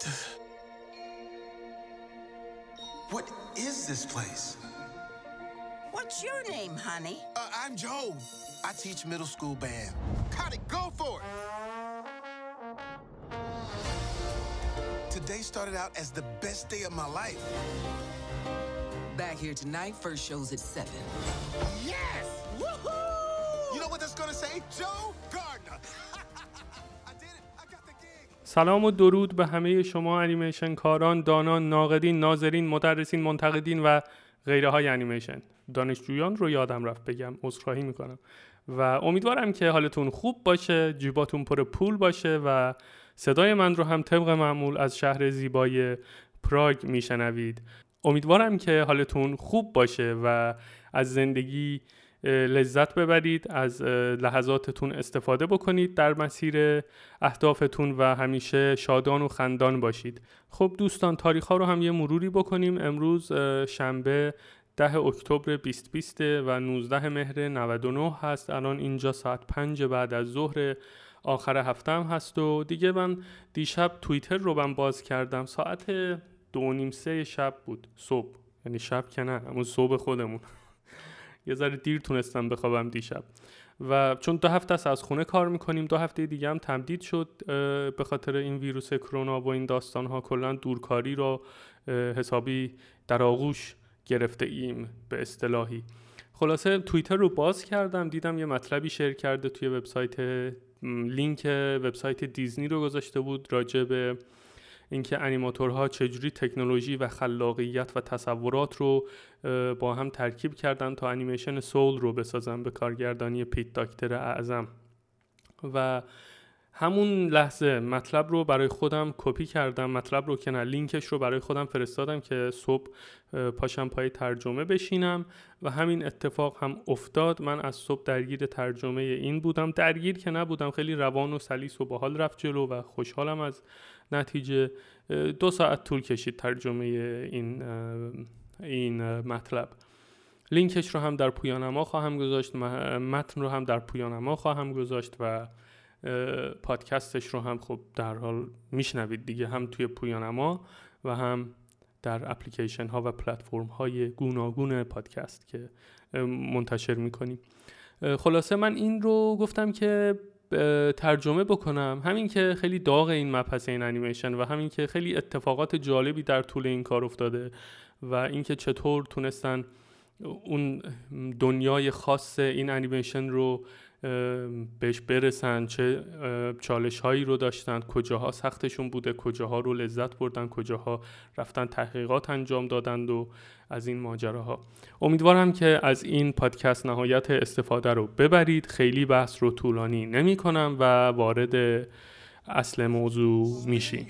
What? What is this place? What's your name, honey? Uh, I'm Joe. I teach middle school band. Cut it, go for it. Today started out as the best day of my life. Back here tonight, first show's at 7. Yes! Woohoo! You know what that's gonna say? Joe سلام و درود به همه شما انیمیشن کاران، دانان، ناقدین، ناظرین، مدرسین، منتقدین و غیره های انیمیشن. دانشجویان رو یادم رفت بگم عذرخواهی می‌کنم. و امیدوارم که حالتون خوب باشه جیباتون پر پول باشه و صدای من رو هم طبق معمول از شهر زیبای پراگ میشنوید. امیدوارم که حالتون خوب باشه و از زندگی لذت ببرید از لحظاتتون استفاده بکنید در مسیر اهدافتون و همیشه شادان و خندان باشید. خب دوستان تاریخ ها رو هم یه مروری بکنیم. امروز شنبه 10 اکتبر 2020 و 19 مهر 99 هست. الان اینجا ساعت 5 بعد از ظهر آخر هفتم هست و دیگه من دیشب توییتر رو من باز کردم. ساعت دو نیم سه شب بود. صبح. یعنی شب که نه همون صبح خودمون. یه ذره دیر تونستم بخوابم دیشب. و چون دو هفته است از خونه کار می‌کنیم دو هفته دیگه هم تمدید شد به خاطر این ویروس کرونا و این داستان ها کلا دورکاری رو حسابی در آغوش گرفته ایم به اصطلاحی. خلاصه توییتر رو باز کردم دیدم یه مطلبی شیر کرده توی وبسایت لینک وبسایت دیزنی رو گذاشته بود راجع به اینکه انیماتورها چجوری تکنولوژی و خلاقیت و تصورات رو با هم ترکیب کردن تا انیمیشن سول رو بسازن به کارگردانی پیت داکتر اعظم. و همون لحظه مطلب رو برای خودم کپی کردم. مطلب رو که لینکش رو برای خودم فرستادم که صبح پاشم پای ترجمه بشینم. و همین اتفاق هم افتاد. من از صبح درگیر ترجمه این بودم. درگیر که نبودم خیلی روان و سلیس و باحال رفت جلو و خوشحالم از نتیجه دو ساعت طول کشید ترجمه این این مطلب. لینکش رو هم در پویانما خواهم گذاشت متن رو هم در پویانما خواهم گذاشت و پادکستش رو هم خب در حال میشنوید دیگه هم توی پویانما و هم در اپلیکیشن ها و پلتفرم های گوناگون پادکست که منتشر می‌کنیم. خلاصه من این رو گفتم که ترجمه بکنم. همین که خیلی داغ این مبحث این انیمیشن و همین که خیلی اتفاقات جالبی در طول این کار افتاده و اینکه چطور تونستن اون دنیای خاص این انیمیشن رو بهش برسن چه چالش هایی رو داشتن کجاها سختشون بوده کجاها رو لذت بردن کجاها رفتن تحقیقات انجام دادند و از این ماجراها. امیدوارم که از این پادکست نهایت استفاده رو ببرید. خیلی بحث رو طولانی نمی کنم و وارد اصل موضوع میشی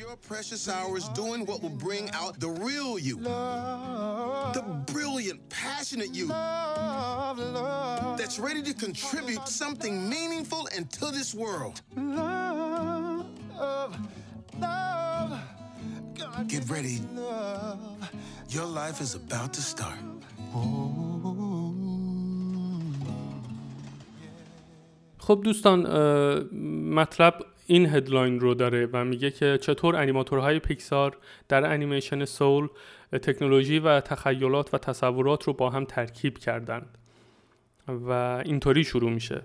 that's ready to contribute something meaningful into this world. Love, love, Get ready. Your life is about to start. خب دوستان مطلب این headline رو داره و میگه که چطور انیماتورهای پیکسار در انیمیشن سول تکنولوژی و تخیلات و تصورات رو با هم ترکیب کردند و اینطوری شروع میشه.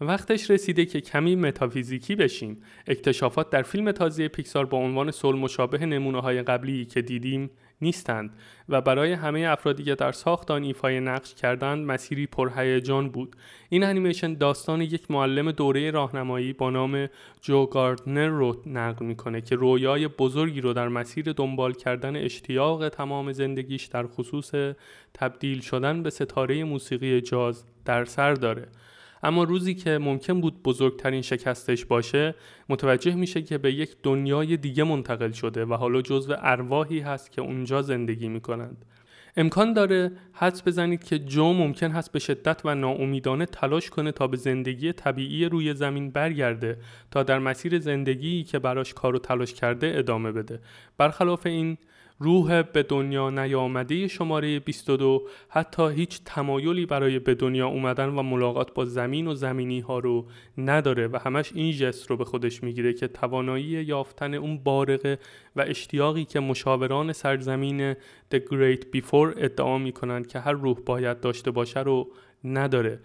وقتش رسیده که کمی متافیزیکی بشیم اکتشافات در فیلم تازه پیکسار با عنوان سول مشابه نمونه های قبلی که دیدیم نیستند و برای همه افرادی که در ساخت آن ایفای نقش کردند مسیری پرهیجان بود. این انیمیشن داستان یک معلم دوره راهنمایی با نام جو گاردنر رو نقل می‌کنه که رویای بزرگی رو در مسیر دنبال کردن اشتیاق تمام زندگیش در خصوص تبدیل شدن به ستاره موسیقی جاز در سر داره. اما روزی که ممکن بود بزرگترین شکستش باشه متوجه میشه که به یک دنیای دیگه منتقل شده و حالا جزو ارواحی هست که اونجا زندگی می‌کنند. امکان داره حدس بزنید که جو ممکن هست به شدت و ناامیدانه تلاش کنه تا به زندگی طبیعی روی زمین برگرده تا در مسیر زندگی که براش کار و تلاش کرده ادامه بده. برخلاف این روح به دنیا نیامده شماره 22 حتی هیچ تمایلی برای به دنیا اومدن و ملاقات با زمین و زمینی ها رو نداره و همش این جست رو به خودش می‌گیره که توانایی یافتن اون بارقه و اشتیاقی که مشاوران سرزمین The Great Before ادعا می‌کنن که هر روح باید داشته باشه رو نداره.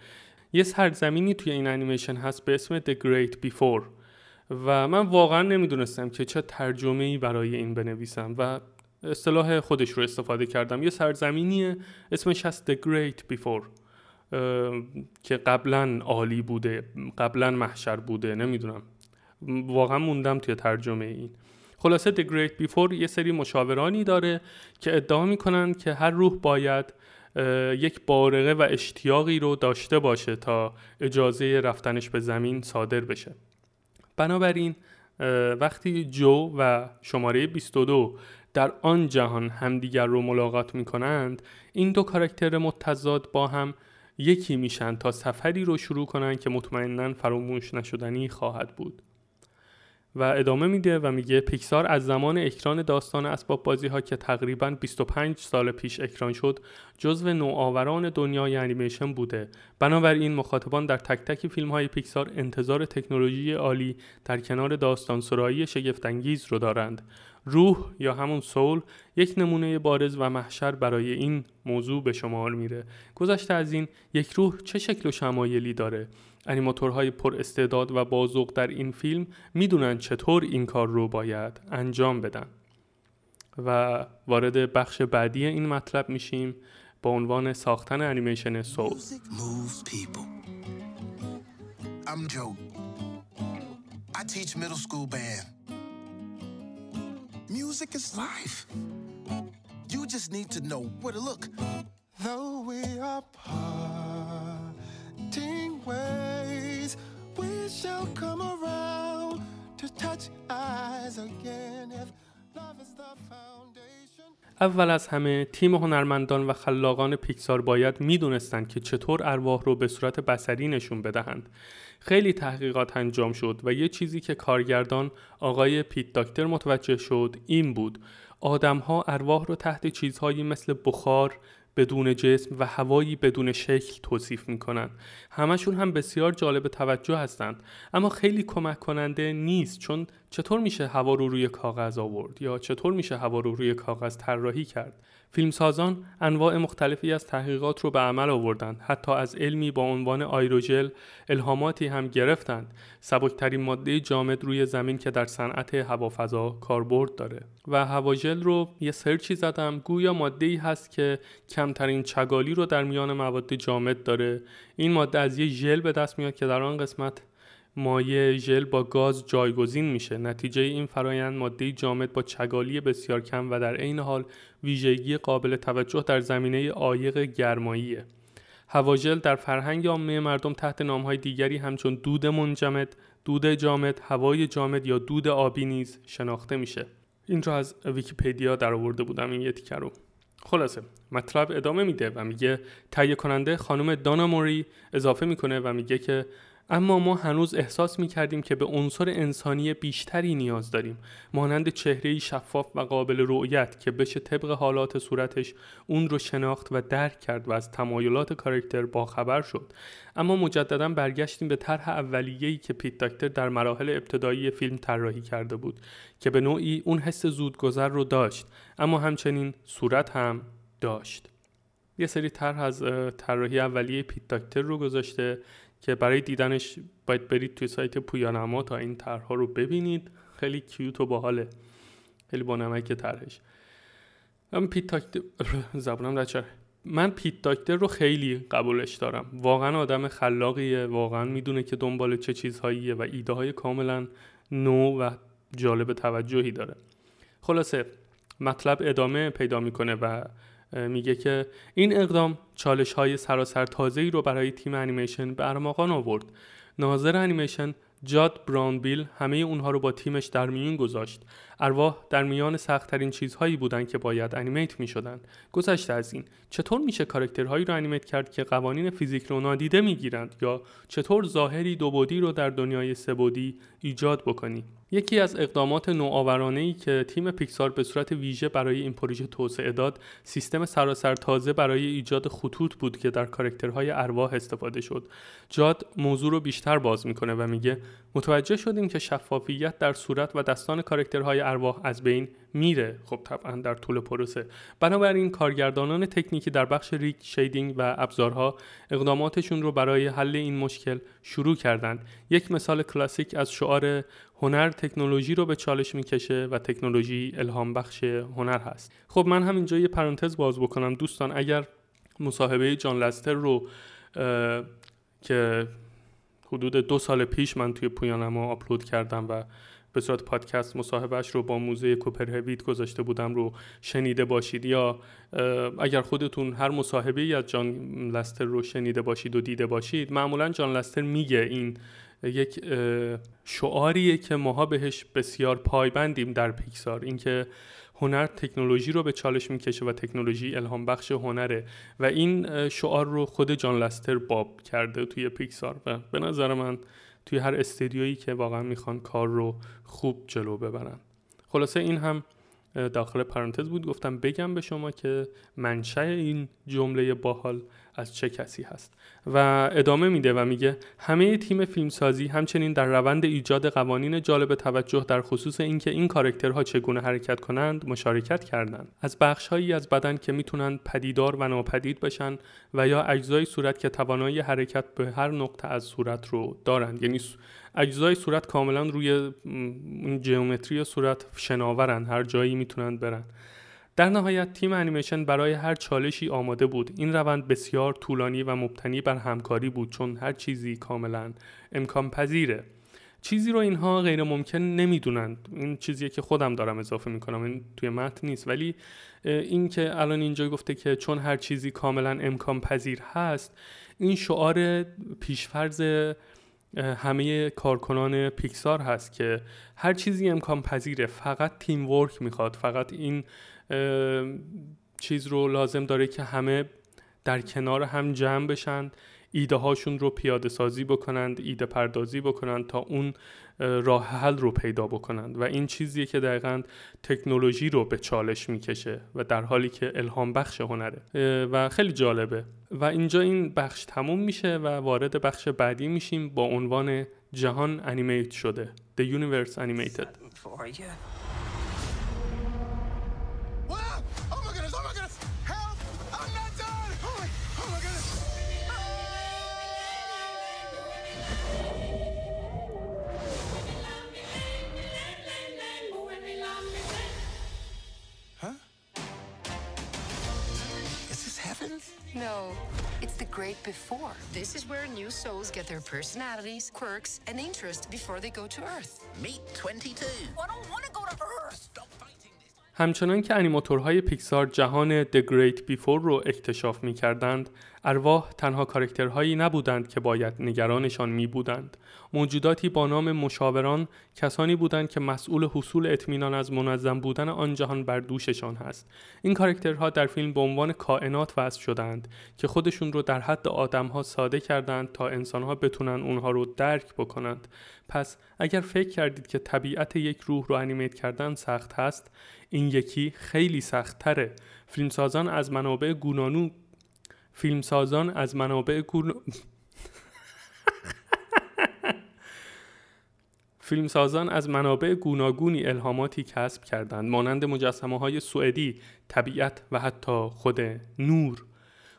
یه سرزمینی توی این انیمیشن هست به اسم The Great Before و من واقعا نمی‌دونستم که چه ترجمه ای برای این بنویسم و اصطلاح خودش رو استفاده کردم. یه سرزمینیه اسمش هست The Great Before که قبلا عالی بوده قبلا محشر بوده نمی‌دونم. واقعا موندم توی ترجمه این. خلاصه The Great Before یه سری مشاورانی داره که ادعا می‌کنن که هر روح باید یک بارقه و اشتیاقی رو داشته باشه تا اجازه رفتنش به زمین صادر بشه. بنابراین وقتی جو و شماره 22 در آن جهان همدیگر رو ملاقات می کنند این دو کاراکتر متضاد با هم یکی میشن تا سفری رو شروع کنند که مطمئنا فراموش نشدنی خواهد بود. و ادامه میده و میگه پیکسار از زمان اکران داستان اسباب بازی ها که تقریبا 25 سال پیش اکران شد جزو نوآوران دنیای انیمیشن بوده. بنابراین مخاطبان در تک تک فیلم های پیکسار انتظار تکنولوژی عالی در کنار داستان سرایی شگفتانگیز رو دارند. روح یا همون سول یک نمونه بارز و محشر برای این موضوع به شمار میره. گذشته از این یک روح چه شکل و شمایلی داره؟ انیماتورهای پر استعداد و بازوق در این فیلم می‌دونن چطور این کار رو باید انجام بدن و وارد بخش بعدی این مطلب میشیم با عنوان ساختن انیمیشن سول I'm Joe. I teach middle school band. Music is life. You just need to know where to look. Though we are parting ways, we shall come around to touch eyes again if love is the foundation. اول از همه تیم هنرمندان و خلاقان پیکسار باید می‌دونستند که چطور ارواح رو به صورت بسری نشون بدهند. خیلی تحقیقات انجام شد و یه چیزی که کارگردان آقای پیت داکتر متوجه شد این بود آدمها ارواح رو تحت چیزهایی مثل بخار، بدون جسم و هوایی بدون شکل توصیف می‌کنن همشون هم بسیار جالب توجه هستند. اما خیلی کمک کننده نیست چون چطور میشه هوا رو روی کاغذ آورد یا چطور میشه هوا رو روی کاغذ طراحی کرد؟ فیلمسازان انواع مختلفی از تحقیقات رو به عمل آوردند. حتی از علمی با عنوان آیروژل الهاماتی هم گرفتند. سبکترین ماده جامد روی زمین که در صنعت هوافضا کاربرد داره. و هواژل رو یه سرچی زدم. گویا ماده ای هست که کمترین چگالی رو در میان مواد جامد داره. این ماده از یه ژل به دست میاد که در آن قسمت مایع ژل با گاز جایگزین میشه نتیجه این فرایند ماده جامد با چگالی بسیار کم و در عین حال ویژگی قابل توجه در زمینه عایق گرماییه هواژل در فرهنگ عامه مردم تحت نامهای دیگری همچون دود منجمد، دود جامد، هوای جامد یا دود آبی نیز شناخته میشه. این رو از ویکیپدیا در آورده بودم این یه رو. خلاصه مطلب ادامه میده و میگه تهیه کننده خانم دانا موری اضافه می‌کنه و میگه که اما ما هنوز احساس می کردیم که به عنصر انسانی بیشتری نیاز داریم مانند چهره شفاف و قابل رؤیت که بشه طبق حالات صورتش اون رو شناخت و درک کرد و از تمایلات کارکتر باخبر شد. اما مجددا برگشتیم به طرح اولیه‌ای که پیت داکتر در مراحل ابتدایی فیلم طراحی کرده بود که به نوعی اون حس زودگذر رو داشت اما همچنین صورت هم داشت. یه سری طرح از طراحی اولیه پیت داکتر رو گذاشته که برای دیدنش باید برید توی سایت پویانما تا این طرحها رو ببینید. خیلی کیوت و باحاله. خیلی با نمک طرحش. من پیت داکتر زبونم در من پیت داکتر رو خیلی قبولش دارم. واقعا آدم خلاقیه. واقعا می‌دونه که دنبال چه چیزهاییه و ایده های کاملا نو و جالب توجهی داره. خلاصه مطلب ادامه پیدا می‌کنه و میگه که این اقدام چالش های سراسر تازه ای رو برای تیم انیمیشن به ارمغان آورد. ناظر انیمیشن جاد براونبیل همه اونها رو با تیمش در میون گذاشت. ارواح در میان سختترین چیزهایی بودند که باید انیمیت می شدن. گذشته از این چطور میشه کارکترهایی رو animate کرد که قوانین فیزیک رو نادیده می‌گیرند یا چطور ظاهری دوبعدی رو در دنیای سه‌بعدی ایجاد بکنی؟ یکی از اقدامات نوآورانه ای که تیم پیکسار به صورت ویژه برای این پروژه توسعه داد سیستم سراسر تازه برای ایجاد خطوط بود که در کارکترهای ارواح استفاده شد. جاد موضوع رو بیشتر باز می‌کنه و میگه متوجه شدیم که شفافیت در صورت و دستان کارکترهای ارواح از بین میره. خب طبعا در طول پروسه. بنابراین کارگردانان تکنیکی در بخش ریگ شیدینگ و ابزارها اقداماتشون رو برای حل این مشکل شروع کردند. یک مثال کلاسیک از شعار هنر تکنولوژی رو به چالش می‌کشه و تکنولوژی الهام بخش هنر هست. خب من همینجا یه پرانتز باز بکنم. دوستان اگر مصاحبه جان لستر رو که حدود دو سال پیش من توی پویانما آپلود کردم و به صورت پادکست مصاحبهش رو با موزه کوپرهوید گذاشته بودم رو شنیده باشید یا اگر خودتون هر مصاحبه ای جان لستر رو شنیده باشید و دیده باشید معمولا جان لستر میگه این یک شعاریه که ماها بهش بسیار پایبندیم در پیکسار. اینکه هنر تکنولوژی رو به چالش می‌کشه و تکنولوژی الهام بخش هنره و این شعار رو خود جان لستر باب کرده توی پیکسار. و به نظر من توی هر استدیویی که واقعا می‌خوان کار رو خوب جلو ببرن. خلاصه این هم داخل پرانتز بود. گفتم بگم به شما که منشأ این جمله باحال از چه کسی هست. و ادامه میده و میگه همه تیم فیلمسازی همچنین در روند ایجاد قوانین جالب توجه در خصوص اینکه این کارکترها چگونه حرکت کنند مشارکت کردند. از بخشهایی از بدن که می‌تونند پدیدار و ناپدید بشن و یا اجزای صورت که توانایی حرکت به هر نقطه از صورت رو دارند. یعنی اجزای صورت کاملا روی جیومتری صورت شناورن هر جایی می‌تونن برن. در نهایت تیم انیمیشن برای هر چالشی آماده بود. این روند بسیار طولانی و مبتنی بر همکاری بود چون هر چیزی کاملا امکان پذیره. چیزی رو اینها غیر ممکن نمی‌دونند. این چیزیه که خودم دارم اضافه می‌کنم. این توی متن نیست. ولی این که الان اینجا گفته که چون هر چیزی کاملا امکان پذیر هست این شعار پیشفرز همه کارکنان پیکسار هست که هر چیزی امکان پذیره. فقط تیم ورک می‌خواد. فقط این چیز رو لازم داره که همه در کنار هم جمع بشن ایده هاشون رو پیاده سازی بکنند ایده پردازی بکنند تا اون راه حل رو پیدا بکنند. و این چیزیه که دقیقا تکنولوژی رو به چالش می‌کشه و در حالی که الهام بخش هنره. و خیلی جالبه. و اینجا این بخش تموم میشه و وارد بخش بعدی میشیم با عنوان جهان انیمیت شده. The Universe Animated. Great before. This is where new souls get their personalities, quirks, and interests before they go to Earth. Meet 22. I don't want to go to Earth. Stop fighting this. همچنان که انیماتورهای پیکسار جهان The Great Before رو اکتشاف می کردند، ارواح تنها کارکترهایی نبودند که باید نگرانشان می بودند. موجوداتی با نام مشاوران کسانی بودند که مسئول حصول اطمینان از منظم بودن آن جهان بر دوششان هست. این کارکترها در فیلم به عنوان کائنات وضع شدند که خودشون رو در حد آدمها ساده کردند تا انسانها بتونن اونها رو درک بکنند. پس اگر فکر کردید که طبیعت یک روح رو انیمیت کردن سخت هست، این یکی خیلی سخت تره. فیلمسازان از منابع گونانو فیلمسازان از منابع گون... فیلمسازان از منابع گوناگونی الهاماتی کسب کردند مانند مجسمه های سوئدی، طبیعت و حتی خود نور.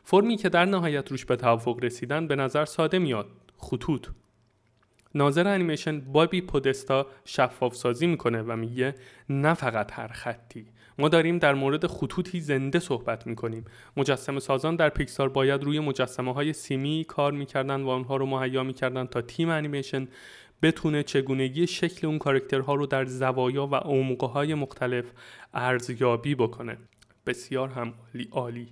فرمی که در نهایت روش به توافق رسیدن به نظر ساده میاد خطوط. ناظر انیمیشن بابی پودستا شفاف سازی می‌کنه و میگه نه فقط هر خطی. ما داریم در مورد خطوطی زنده صحبت می‌کنیم. مجسم سازان در پیکسار باید روی مجسمه های سیمی کار می‌کردن و آنها رو مهیا می‌کردن تا تیم انیمیشن بتونه چگونگی شکل اون کارکترها رو در زوایا و عمقهای مختلف ارزیابی بکنه. بسیار هم عالی عالی.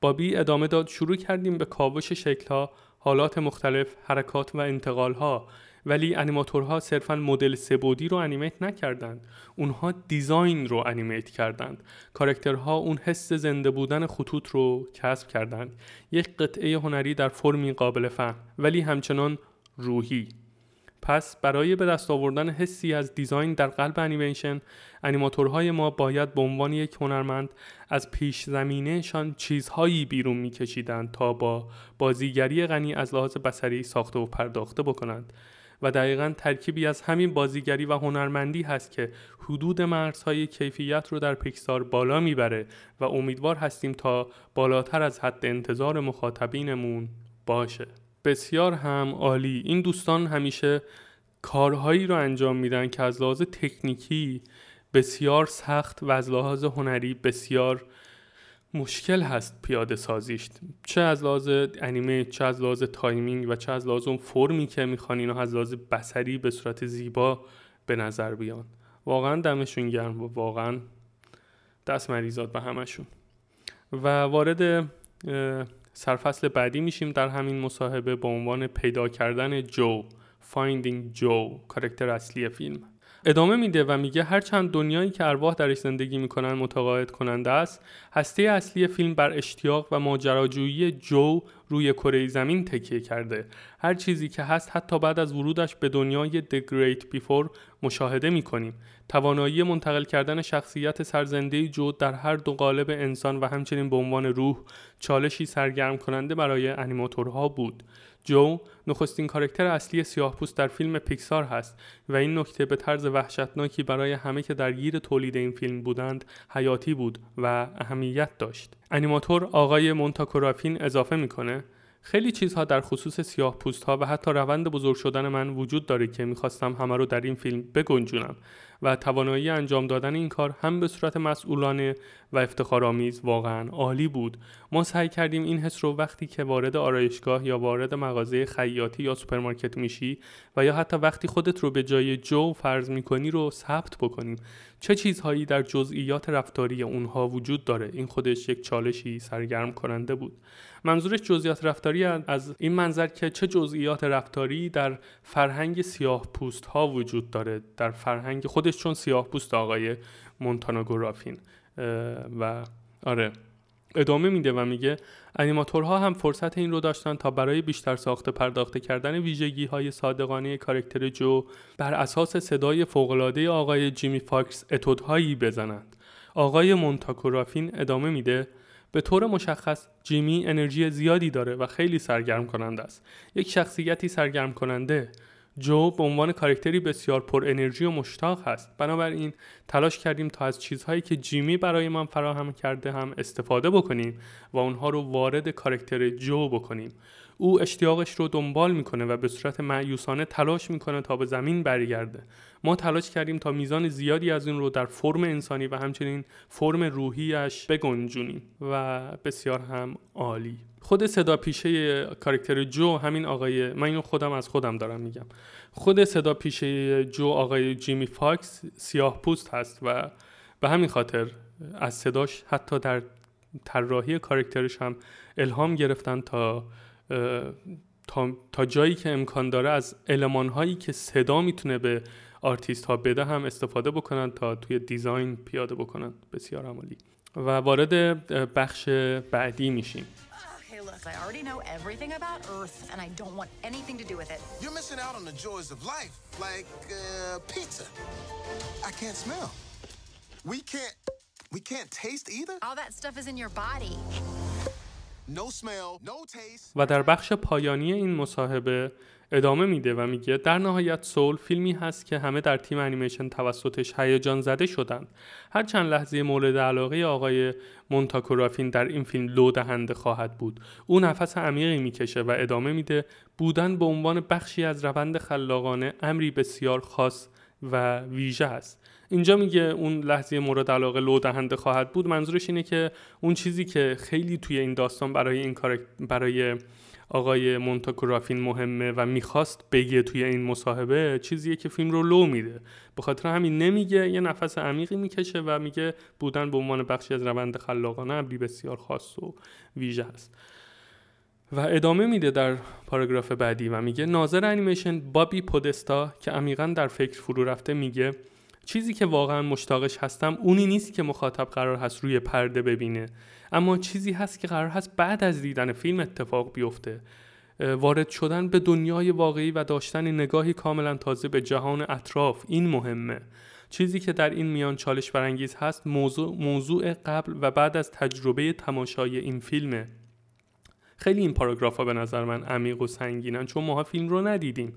بابی ادامه داد شروع کردیم به کاوش شکلها حالات مختلف حرکات و انتقالها. ولی انیماتورها صرفا مدل سبودی رو انیمیت نکردند. اونها دیزاین رو انیمیت کردند. کارکترها اون حس زنده بودن خطوط رو کسب کردند. یک قطعه هنری در فرمی قابل فهم ولی همچنان روحی. پس برای به دست آوردن حسی از دیزاین در قلب انیمیشن انیماتورهای ما باید به عنوان یک هنرمند از پیش زمینهشان چیزهایی بیرون میکشیدند تا با بازیگری غنی از لحاظ بصری ساخته و پرداخته بکنند. و دقیقا ترکیبی از همین بازیگری و هنرمندی هست که حدود مرزهای کیفیت رو در پیکسار بالا می‌بره و امیدوار هستیم تا بالاتر از حد انتظار مخاطبینمون باشه. بسیار هم عالی. این دوستان همیشه کارهایی رو انجام میدن که از لحاظ تکنیکی بسیار سخت و از لحاظ هنری بسیار مشکل هست پیاده سازیش. چه از لحاظ انیمه چه از لحاظ timing و چه از لحاظ اون فرمی که می‌خوان اینا از لحاظ بصری به صورت زیبا به نظر بیان. واقعا دمشون گرم و واقعا دست مریزاد به همشون و وارد سرفصل بعدی میشیم در همین مصاحبه با عنوان پیدا کردن جو Finding جو کارکتر اصلی فیلم. ادامه میده و میگه هرچند دنیایی که ارواح درش زندگی می‌کنن متقاعد کننده است هسته اصلی فیلم بر اشتیاق و ماجراجویی جو روی کره زمین تکیه کرده. هر چیزی که هست حتی بعد از ورودش به دنیای The Great Before مشاهده می‌کنیم. توانایی منتقل کردن شخصیت سرزنده جو در هر دو قالب انسان و همچنین به عنوان روح چالشی سرگرم کننده برای انیماتورها بود. جو نخستین کارکتر اصلی سیاهپوست در فیلم پیکسار هست و این نکته به طرز وحشتناکی برای همه که درگیر تولید این فیلم بودند حیاتی بود و اهمیت داشت. انیماتور آقای مونتاکورافین اضافه می‌کنه خیلی چیزها در خصوص سیاه پوست ها و حتی روند بزرگ شدن من وجود داره که می‌خواستم همه رو در این فیلم بگنجونم. و توانایی انجام دادن این کار هم به صورت مسئولانه و افتخارآمیز واقعا عالی بود. ما سعی کردیم این حس رو وقتی که وارد آرایشگاه یا وارد مغازه خیاطی یا سوپرمارکت میشی و یا حتی وقتی خودت رو به جای جو فرض می‌کنی رو ثبت بکنیم چه چیزهایی در جزئیات رفتاری اونها وجود داره؟ این خودش یک چالشی سرگرم کننده بود. منظورش جزئیات رفتاری از این منظر که چه جزئیات رفتاری در فرهنگ سیاه پوست ها وجود داره؟ در فرهنگ خودش چون سیاه پوست آقای مونتاناگورافین و آره. ادامه میده و میگه انیماتورها هم فرصت این رو داشتن تا برای بیشتر ساخته پرداخته کردن ویژگی های صادقانه کارکتر جو بر اساس صدای فوقالعاده آقای جیمی فاکس اتودهایی بزنند. آقای مونتاکورافین ادامه میده به طور مشخص جیمی انرژی زیادی داره و خیلی سرگرم کننده است. یک شخصیتی سرگرم کننده جو به عنوان کارکتری بسیار پر انرژی و مشتاق هست. بنابراین تلاش کردیم تا از چیزهایی که جیمی برای من فراهم کرده هم استفاده بکنیم و اونها رو وارد کارکتر جو بکنیم. او اشتیاقش رو دنبال می‌کنه و به صورت معیوسانه تلاش می‌کنه تا به زمین برگرده. ما تلاش کردیم تا میزان زیادی از این رو در فرم انسانی و همچنین فرم روحیش بگنجونیم و بسیار هم عالی. خود صدا پیشه کارکتر جو همین آقای من اینو خودم از خودم دارم میگم. خود صدا پیشه جو آقای جیمی فاکس سیاه پوست هست و به همین خاطر از صداش حتی در طراحی کارکترش هم الهام گرفتن تا تا, تا جایی که امکان داره از المان هایی که صدا می‌تونه به آرتیست ها بده هم استفاده بکنن تا توی design پیاده بکنن بسیار هم عالی و وارد بخش بعدی میشیم Hey, look, I already know everything about Earth, and I don't want anything to do with it. You're missing out on the joys of life, like uh, pizza. I can't smell. We can't. We can't taste either. All that stuff is in your body. و در بخش پایانی این مصاحبه ادامه میده و میگه در نهایت سول فیلمی هست که همه در تیم انیمیشن توسطش هیجان زده شدند. هر چند لحظه مورد علاقه آقای مونتاکورافین در این فیلم لو دهنده خواهد بود. او نفس عمیقی می‌کشه و ادامه میده بودن به عنوان بخشی از روند خلاقانه امری بسیار خاص و ویژه است اینجا میگه اون لحظه مورد علاقه لو دهنده خواهد بود. منظورش اینه که اون چیزی که خیلی توی این داستان برای این کار برای آقای مونتاکورافین مهمه و می‌خواست بگه توی این مصاحبه چیزیه که فیلم رو لو میده. به خاطر همین نمیگه یه نفس عمیقی می‌کشه و میگه بودن به عنوان بخشی از روند خلاقانه امری بسیار خاص و ویژه است و ادامه میده در پاراگراف بعدی و میگه ناظر انیمیشن بابی پودستا که عمیقا در فکر فرو رفته میگه چیزی که واقعا مشتاقش هستم اونی نیست که مخاطب قرار هست روی پرده ببینه. اما چیزی هست که قرار هست بعد از دیدن فیلم اتفاق بیفته. وارد شدن به دنیای واقعی و داشتن نگاهی کاملا تازه به جهان اطراف. این مهمه. چیزی که در این میان چالش برانگیز هست موضوع, موضوع قبل و بعد از تجربه تماشای این فیلمه. خیلی این پاراگراف ها به نظر من عمیق و سنگینن چون ماها فیلم رو ندیدیم.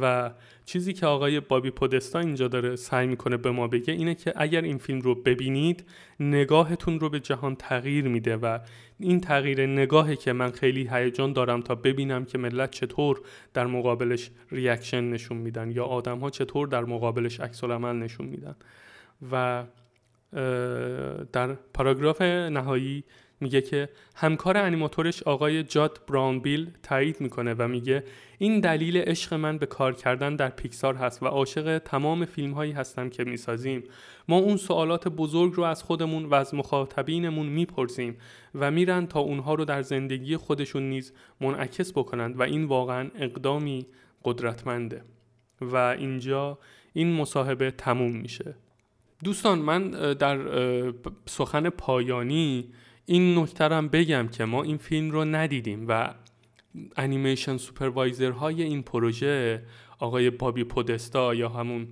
و چیزی که آقای بابی پودستا اینجا داره سعی می‌کنه به ما بگه اینه که اگر این فیلم رو ببینید نگاهتون رو به جهان تغییر میده و این تغییر نگاهی که من خیلی هیجان دارم تا ببینم که ملت چطور در مقابلش ریاکشن نشون میدن یا آدم ها چطور در مقابلش عکس نشون میدن. و در پاراگراف نهایی میگه که همکار انیماتورش آقای جاد براونبیل تایید می‌کنه و میگه این دلیل عشق من به کار کردن در پیکسار هست و عاشق تمام فیلم هایی هستم که می‌سازیم. ما اون سوالات بزرگ رو از خودمون و از مخاطبینمون می‌پرسیم و میرن تا اونها رو در زندگی خودشون نیز منعکس بکنند و این واقعا اقدامی قدرتمنده. و اینجا این مصاحبه تموم میشه. دوستان من در سخن پایانی این نکترم بگم که ما این فیلم رو ندیدیم و انیمیشن سوپروایزر های این پروژه آقای بابی پودستا یا همون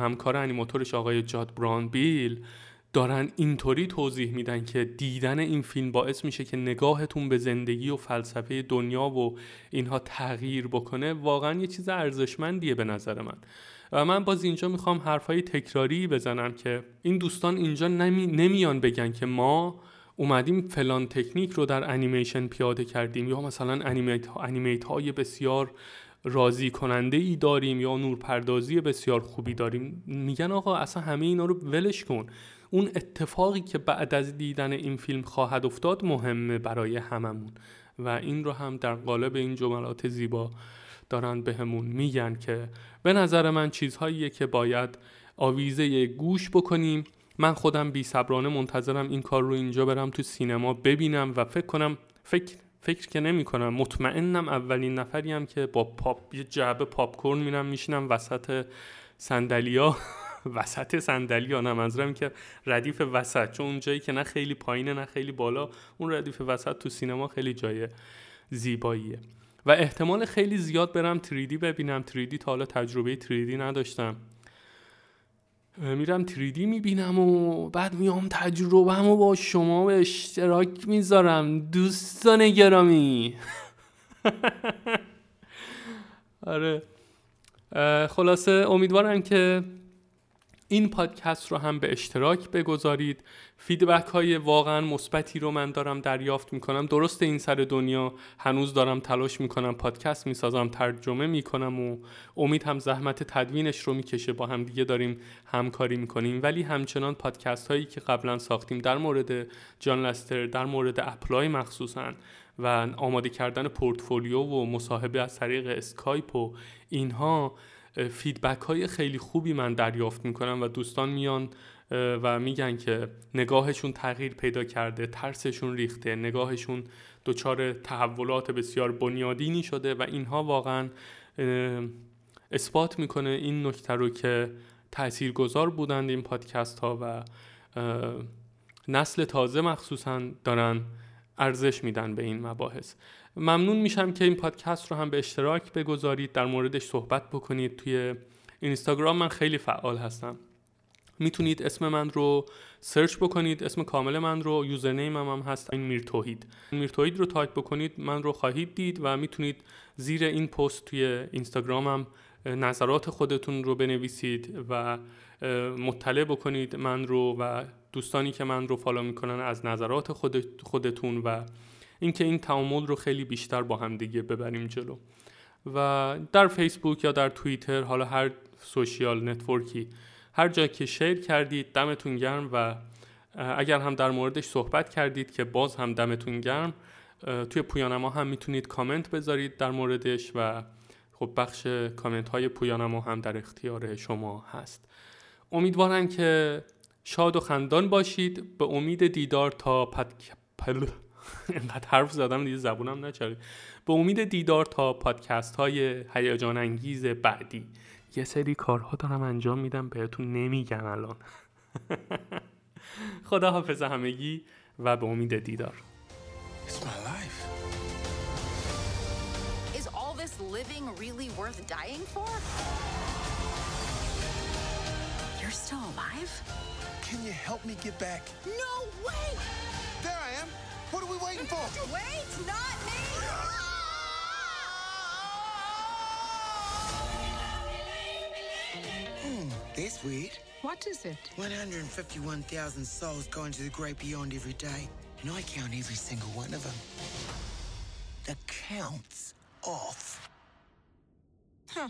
همکار انیماتورش آقای جاد بران بیل دارن اینطوری توضیح میدن که دیدن این فیلم باعث میشه که نگاهتون به زندگی و فلسفه دنیا و اینها تغییر بکنه واقعا یه چیز ارزشمندیه به نظر من. و من باز اینجا می‌خوام حرفهای تکراری بزنم که این دوستان اینجا نمی... نمیان بگن که ما اومدیم فلان تکنیک رو در انیمیشن پیاده کردیم یا مثلا انیمیت, انیمیت های بسیار راضی کننده ای داریم یا نورپردازی بسیار خوبی داریم. میگن آقا اصلا همه اینا رو ولش کن. اون اتفاقی که بعد از دیدن این فیلم خواهد افتاد مهمه برای هممون. و این رو هم در قالب این جملات زیبا دارن بهمون میگن که به نظر من چیزهاییه که باید آویزه گوش بکنیم. من خودم بی صبرانه منتظرم این کار رو اینجا برم تو سینما ببینم و فکر کنم فکر فکر که نمی کنم. مطمئنم اولین نفریم که با پاپ یه جعبه پاپ کورن میرم میشینم وسط صندلیا. وسط صندلیا نه منظورم که ردیف وسط. چون اون جایی که نه خیلی پایینه نه خیلی بالا اون ردیف وسط تو سینما خیلی جای زیباییه. و احتمال خیلی زیاد برم 3D ببینم. 3D تا حالا تجربه 3D نداشتم. میرم 3D می‌بینم و بعد میام تجربه و با شما به اشتراک می‌ذارم. دوستان گرامی. آره. خلاصه امیدوارم که این پادکست رو هم به اشتراک بگذارید. feedback های واقعا مثبتی رو من دارم دریافت می‌کنم. درست این سر دنیا هنوز دارم تلاش می‌کنم پادکست می‌سازم ترجمه می‌کنم و امید هم زحمت تدوینش رو می‌کشه. با هم دیگه داریم همکاری می‌کنیم. ولی همچنان پادکست هایی که قبلا ساختیم در مورد جان لستر در مورد apply مخصوصا و آماده کردن پورتفولیو و مصاحبه از طریق اسکایپ و اینها feedback های خیلی خوبی من دریافت می‌کنم و دوستان میان و میگن که نگاهشون تغییر پیدا کرده ترسشون ریخته نگاهشون دچار تحولات بسیار بنیادینی شده و اینها واقعا اثبات می‌کنه این نکته رو که تاثیرگذار بودند این پادکست ها و نسل تازه مخصوصا دارن ارزش میدن به این مباحث. ممنون میشم که این پادکست رو هم به اشتراک بگذارید در موردش صحبت بکنید. توی اینستاگرام من خیلی فعال هستم. می‌تونید اسم من رو search بکنید اسم کامل من رو username هم, هم هست این میر توحید میر توحید رو تایپ بکنید من رو خواهید دید و می‌تونید زیر این پست توی اینستاگرامم نظرات خودتون رو بنویسید و مطلع بکنید من رو و دوستانی که من رو follow می‌کنن از نظرات خود خودتون و اینکه این تعامل رو خیلی بیشتر با هم دیگه ببریم جلو. و در فیسبوک یا در توییتر حالا هر social network ی هر جا که share کردید دمتون گرم و اگر هم در موردش صحبت کردید که باز هم دمتون گرم توی پویانما هم می‌تونید کامنت بذارید در موردش و خب بخش کامنت های پویانما هم در اختیار شما هست. امیدوارم که شاد و خندان باشید. به امید دیدار تا پد... اینقدر حرف زدم دیگه زبونم نچرخید به امید دیدار تا پادکست های هیجان انگیز بعدی یه سری کارها دارم انجام میدم بهتون نمیگم الان خدا حافظ همگی و به امید دیدار It's my life. Is all this living really worth dying for? You're still alive? Can you help me get back? No way! There I am. What are we waiting for? Wait, not me! Hmm, this weird. What is it? 151,000 souls go into the great beyond every day, and I count every single one of them. The count's off. Huh.